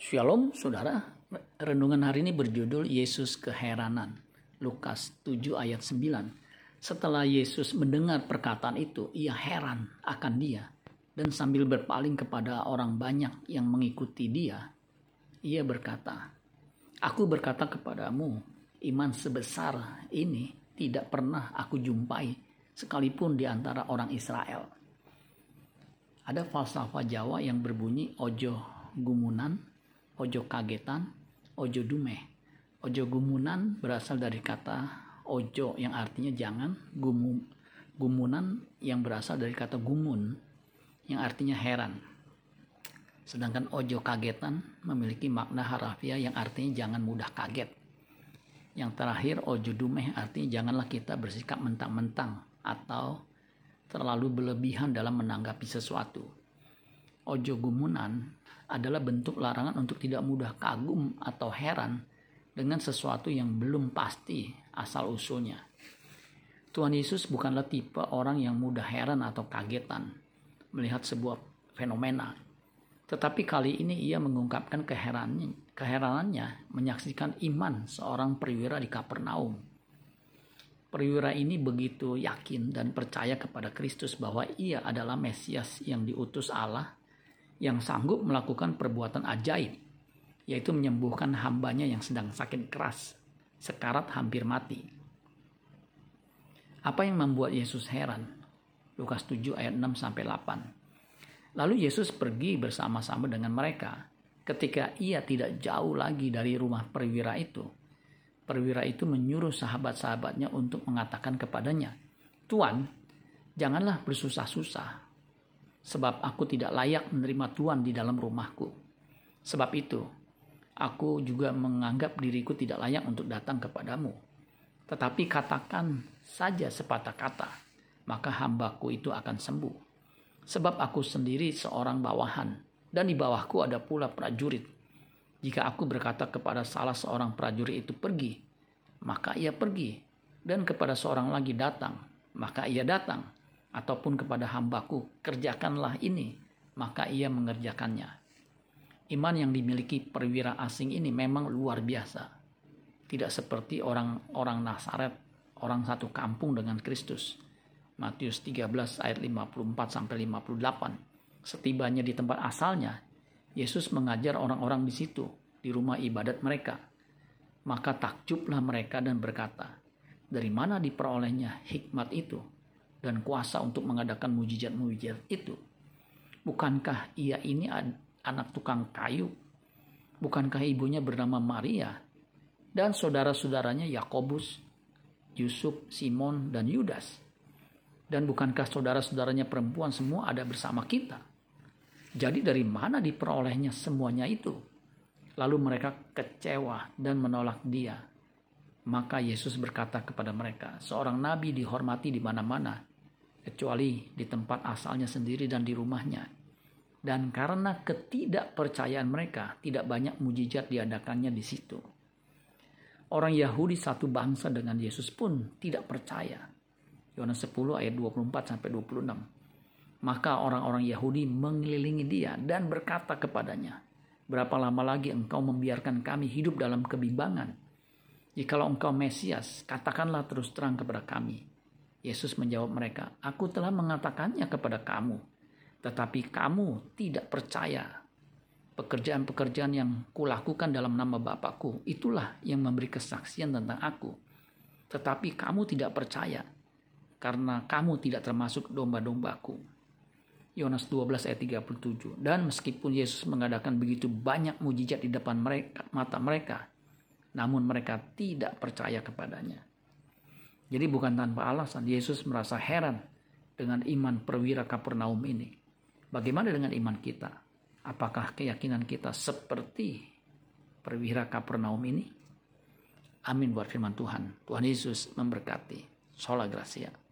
Shalom saudara, renungan hari ini berjudul Yesus Keheranan. Lukas 7 ayat 9. Setelah Yesus mendengar perkataan itu, ia heran akan dia. Dan sambil berpaling kepada orang banyak yang mengikuti dia, ia berkata, Aku berkata kepadamu, iman sebesar ini tidak pernah aku jumpai sekalipun di antara orang Israel. Ada falsafah Jawa yang berbunyi ojo gumunan ojo kagetan, ojo dume. Ojo gumunan berasal dari kata ojo yang artinya jangan, gumu, gumunan yang berasal dari kata gumun yang artinya heran. Sedangkan ojo kagetan memiliki makna harafiah yang artinya jangan mudah kaget. Yang terakhir ojo dumeh artinya janganlah kita bersikap mentang-mentang atau terlalu berlebihan dalam menanggapi sesuatu. Ojo gumunan adalah bentuk larangan untuk tidak mudah kagum atau heran dengan sesuatu yang belum pasti asal usulnya. Tuhan Yesus bukanlah tipe orang yang mudah heran atau kagetan melihat sebuah fenomena. Tetapi kali ini ia mengungkapkan keheranannya, keheranannya menyaksikan iman seorang perwira di Kapernaum. Perwira ini begitu yakin dan percaya kepada Kristus bahwa ia adalah Mesias yang diutus Allah yang sanggup melakukan perbuatan ajaib, yaitu menyembuhkan hambanya yang sedang sakit keras, sekarat hampir mati. Apa yang membuat Yesus heran? Lukas 7 ayat 6 sampai 8. Lalu Yesus pergi bersama-sama dengan mereka. Ketika ia tidak jauh lagi dari rumah perwira itu, perwira itu menyuruh sahabat-sahabatnya untuk mengatakan kepadanya, "Tuan, janganlah bersusah-susah sebab aku tidak layak menerima Tuhan di dalam rumahku. Sebab itu, aku juga menganggap diriku tidak layak untuk datang kepadamu. Tetapi katakan saja sepatah kata, maka hambaku itu akan sembuh. Sebab aku sendiri seorang bawahan, dan di bawahku ada pula prajurit. Jika aku berkata kepada salah seorang prajurit itu pergi, maka ia pergi. Dan kepada seorang lagi datang, maka ia datang ataupun kepada hambaku, kerjakanlah ini, maka ia mengerjakannya. Iman yang dimiliki perwira asing ini memang luar biasa. Tidak seperti orang-orang Nasaret, orang satu kampung dengan Kristus. Matius 13 ayat 54 sampai 58. Setibanya di tempat asalnya, Yesus mengajar orang-orang di situ, di rumah ibadat mereka. Maka takjublah mereka dan berkata, dari mana diperolehnya hikmat itu dan kuasa untuk mengadakan mujizat-mujizat itu. Bukankah ia ini anak tukang kayu? Bukankah ibunya bernama Maria dan saudara-saudaranya Yakobus, Yusuf, Simon, dan Yudas? Dan bukankah saudara-saudaranya perempuan semua ada bersama kita? Jadi dari mana diperolehnya semuanya itu? Lalu mereka kecewa dan menolak dia. Maka Yesus berkata kepada mereka, seorang nabi dihormati di mana-mana, kecuali di tempat asalnya sendiri dan di rumahnya. Dan karena ketidakpercayaan mereka, tidak banyak mujizat diadakannya di situ. Orang Yahudi satu bangsa dengan Yesus pun tidak percaya. Yohanes 10 ayat 24 sampai 26. Maka orang-orang Yahudi mengelilingi dia dan berkata kepadanya, Berapa lama lagi engkau membiarkan kami hidup dalam kebimbangan? Jikalau engkau Mesias, katakanlah terus terang kepada kami Yesus menjawab mereka, "Aku telah mengatakannya kepada kamu, tetapi kamu tidak percaya. Pekerjaan-pekerjaan yang kulakukan dalam nama Bapakku, itulah yang memberi kesaksian tentang aku. Tetapi kamu tidak percaya, karena kamu tidak termasuk domba-dombaku." Yohanes 12 ayat 37. Dan meskipun Yesus mengadakan begitu banyak mujizat di depan mereka, mata mereka, namun mereka tidak percaya kepadanya. Jadi bukan tanpa alasan Yesus merasa heran dengan iman perwira Kapernaum ini. Bagaimana dengan iman kita? Apakah keyakinan kita seperti perwira Kapernaum ini? Amin buat firman Tuhan. Tuhan Yesus memberkati. Sola Gracia.